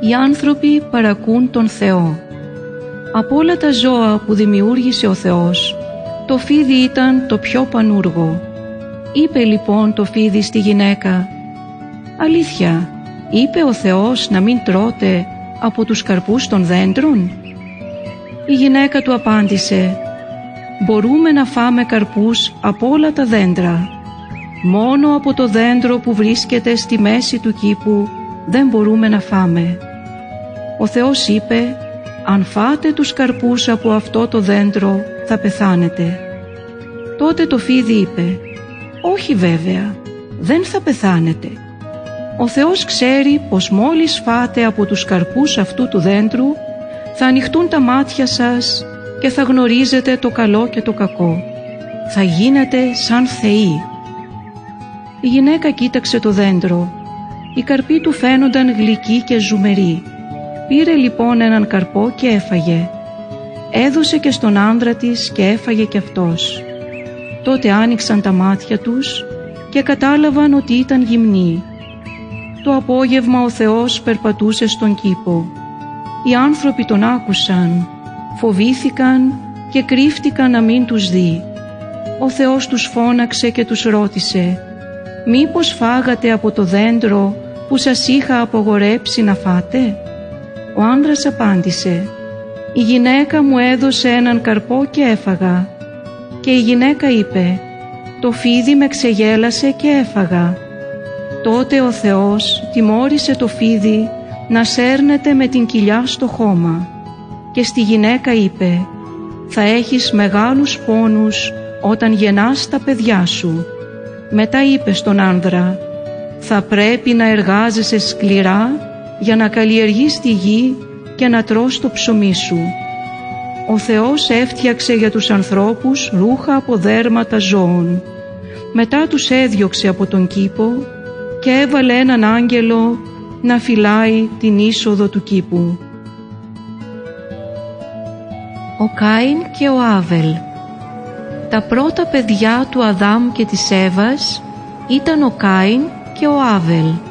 Οι άνθρωποι παρακούν τον Θεό. Από όλα τα ζώα που δημιούργησε ο Θεός, το φίδι ήταν το πιο πανούργο. Είπε λοιπόν το φίδι στη γυναίκα «Αλήθεια, είπε ο Θεός να μην τρώτε από τους καρπούς των δέντρων» Η γυναίκα του απάντησε «Μπορούμε να φάμε καρπούς από όλα τα δέντρα. Μόνο από το δέντρο που βρίσκεται στη μέση του κήπου δεν μπορούμε να φάμε». Ο Θεός είπε «Αν φάτε τους καρπούς από αυτό το δέντρο θα πεθάνετε». Τότε το φίδι είπε «Όχι βέβαια, δεν θα πεθάνετε. Ο Θεός ξέρει πως μόλις φάτε από τους καρπούς αυτού του δέντρου θα ανοιχτούν τα μάτια σας και θα γνωρίζετε το καλό και το κακό. Θα γίνετε σαν θεοί. Η γυναίκα κοίταξε το δέντρο. Οι καρποί του φαίνονταν γλυκοί και ζουμεροί. Πήρε λοιπόν έναν καρπό και έφαγε. Έδωσε και στον άνδρα της και έφαγε κι αυτός. Τότε άνοιξαν τα μάτια τους και κατάλαβαν ότι ήταν γυμνοί. Το απόγευμα ο Θεός περπατούσε στον κήπο. Οι άνθρωποι τον άκουσαν, φοβήθηκαν και κρύφτηκαν να μην τους δει. Ο Θεός τους φώναξε και τους ρώτησε «Μήπως φάγατε από το δέντρο που σας είχα απογορέψει να φάτε» Ο άνδρας απάντησε «Η γυναίκα μου έδωσε έναν καρπό και έφαγα» και η γυναίκα είπε «Το φίδι με ξεγέλασε και έφαγα». Τότε ο Θεός τιμώρησε το φίδι να σέρνεται με την κοιλιά στο χώμα και στη γυναίκα είπε «Θα έχεις μεγάλους πόνους όταν γεννάς τα παιδιά σου». Μετά είπε στον άνδρα «Θα πρέπει να εργάζεσαι σκληρά για να καλλιεργείς τη γη και να τρως το ψωμί σου». Ο Θεός έφτιαξε για τους ανθρώπους ρούχα από δέρματα ζώων. Μετά τους έδιωξε από τον κήπο και έβαλε έναν άγγελο να φυλάει την είσοδο του κήπου. Ο Κάιν και ο Άβελ Τα πρώτα παιδιά του Αδάμ και της Εύας ήταν ο Κάιν και ο Άβελ.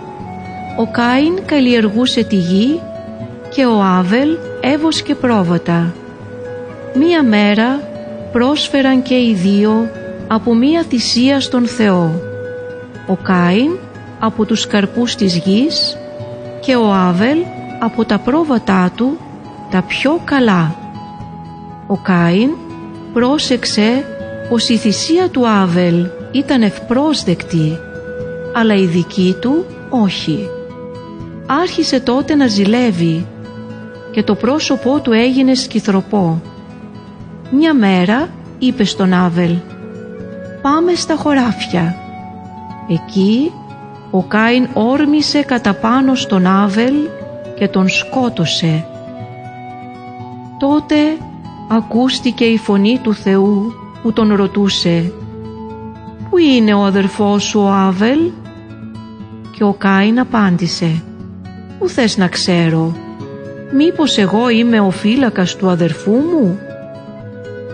Ο Κάιν καλλιεργούσε τη γη και ο Άβελ έβοσκε πρόβατα. Μία μέρα πρόσφεραν και οι δύο από μία θυσία στον Θεό. Ο Κάιν από τους καρπούς της γης και ο Άβελ από τα πρόβατά του τα πιο καλά. Ο Κάιν πρόσεξε πως η θυσία του Άβελ ήταν ευπρόσδεκτη, αλλά η δική του όχι. Άρχισε τότε να ζηλεύει και το πρόσωπό του έγινε σκυθροπό. Μια μέρα είπε στον Άβελ «Πάμε στα χωράφια». Εκεί ο Κάιν όρμησε κατά πάνω στον Άβελ και τον σκότωσε. Τότε ακούστηκε η φωνή του Θεού που τον ρωτούσε «Πού είναι ο αδερφός σου ο Άβελ» και ο Κάιν απάντησε «Πού θες να ξέρω, μήπως εγώ είμαι ο φύλακας του αδερφού μου»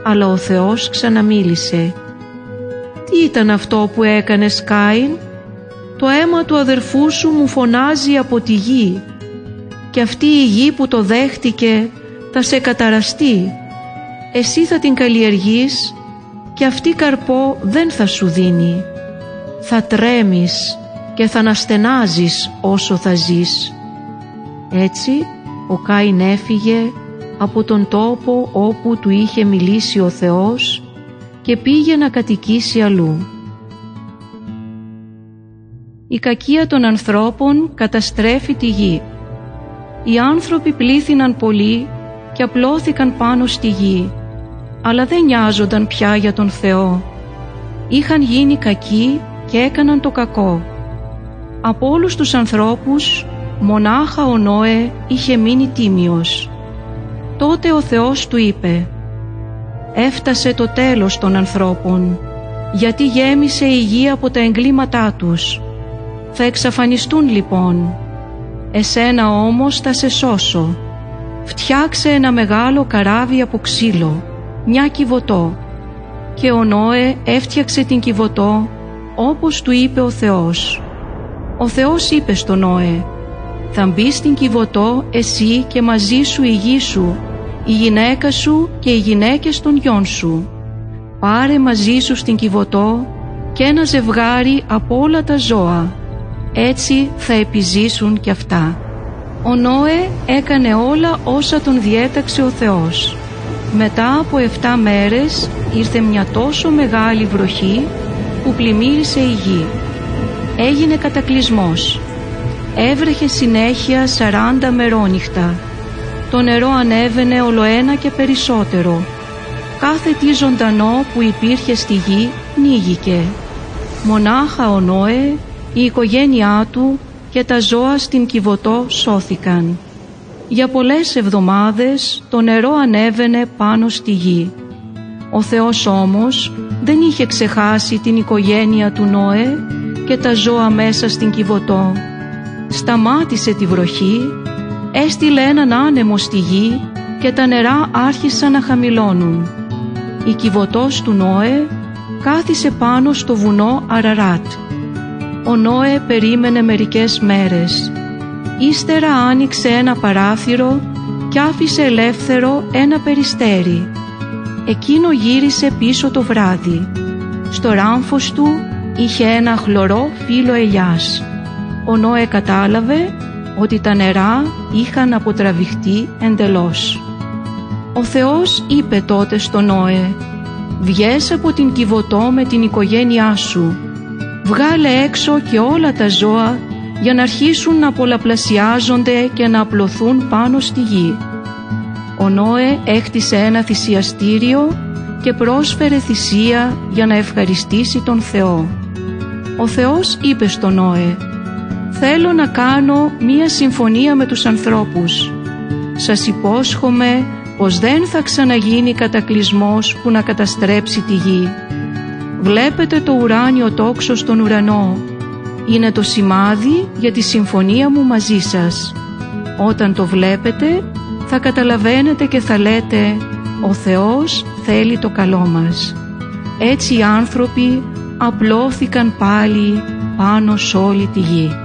αλλά ο Θεός ξαναμίλησε «Τι ήταν αυτό που έκανες Κάιν» το αίμα του αδερφού σου μου φωνάζει από τη γη και αυτή η γη που το δέχτηκε θα σε καταραστεί. Εσύ θα την καλλιεργείς και αυτή καρπό δεν θα σου δίνει. Θα τρέμεις και θα αναστενάζεις όσο θα ζεις. Έτσι ο Κάιν έφυγε από τον τόπο όπου του είχε μιλήσει ο Θεός και πήγε να κατοικήσει αλλού η κακία των ανθρώπων καταστρέφει τη γη. Οι άνθρωποι πλήθυναν πολύ και απλώθηκαν πάνω στη γη, αλλά δεν νοιάζονταν πια για τον Θεό. Είχαν γίνει κακοί και έκαναν το κακό. Από όλους τους ανθρώπους, μονάχα ο Νόε είχε μείνει τίμιος. Τότε ο Θεός του είπε «Έφτασε το τέλος των ανθρώπων, γιατί γέμισε η γη από τα εγκλήματά τους θα εξαφανιστούν λοιπόν. Εσένα όμως θα σε σώσω. Φτιάξε ένα μεγάλο καράβι από ξύλο, μια κυβωτό. Και ο Νόε έφτιαξε την κυβωτό όπως του είπε ο Θεός. Ο Θεός είπε στον Νόε Θα μπει στην Κιβωτό εσύ και μαζί σου η γη σου, η γυναίκα σου και οι γυναίκες των γιών σου. Πάρε μαζί σου στην Κιβωτό και ένα ζευγάρι από όλα τα ζώα. Έτσι θα επιζήσουν κι αυτά. Ο Νόε έκανε όλα όσα τον διέταξε ο Θεός. Μετά από 7 μέρες ήρθε μια τόσο μεγάλη βροχή που πλημμύρισε η γη. Έγινε κατακλυσμός. Έβρεχε συνέχεια 40 μερόνυχτα. Το νερό ανέβαινε ολοένα και περισσότερο. Κάθε τι ζωντανό που υπήρχε στη γη νίγηκε. Μονάχα ο Νόε, η οικογένειά του και τα ζώα στην Κιβωτό σώθηκαν. Για πολλές εβδομάδες το νερό ανέβαινε πάνω στη γη. Ο Θεός όμως δεν είχε ξεχάσει την οικογένεια του Νόε και τα ζώα μέσα στην Κιβωτό. Σταμάτησε τη βροχή, έστειλε έναν άνεμο στη γη και τα νερά άρχισαν να χαμηλώνουν. Η Κιβωτός του Νόε κάθισε πάνω στο βουνό Αραράτ. Ο Νόε περίμενε μερικές μέρες Ύστερα άνοιξε ένα παράθυρο και άφησε ελεύθερο ένα περιστέρι. Εκείνο γύρισε πίσω το βράδυ. Στο ράμφος του είχε ένα χλωρό φύλλο ελιάς. Ο Νόε κατάλαβε ότι τα νερά είχαν αποτραβηχτεί εντελώς. Ο Θεός είπε τότε στον Νόε «Βγες από την Κιβωτό με την οικογένειά σου, βγάλε έξω και όλα τα ζώα για να αρχίσουν να πολλαπλασιάζονται και να απλωθούν πάνω στη γη. Ο Νόε έκτισε ένα θυσιαστήριο και πρόσφερε θυσία για να ευχαριστήσει τον Θεό. Ο Θεός είπε στον Νόε «Θέλω να κάνω μία συμφωνία με τους ανθρώπους. Σας υπόσχομαι πως δεν θα ξαναγίνει κατακλυσμός που να καταστρέψει τη γη. Βλέπετε το ουράνιο τόξο στον ουρανό είναι το σημάδι για τη συμφωνία μου μαζί σας. Όταν το βλέπετε θα καταλαβαίνετε και θα λέτε «Ο Θεός θέλει το καλό μας». Έτσι οι άνθρωποι απλώθηκαν πάλι πάνω σε όλη τη γη.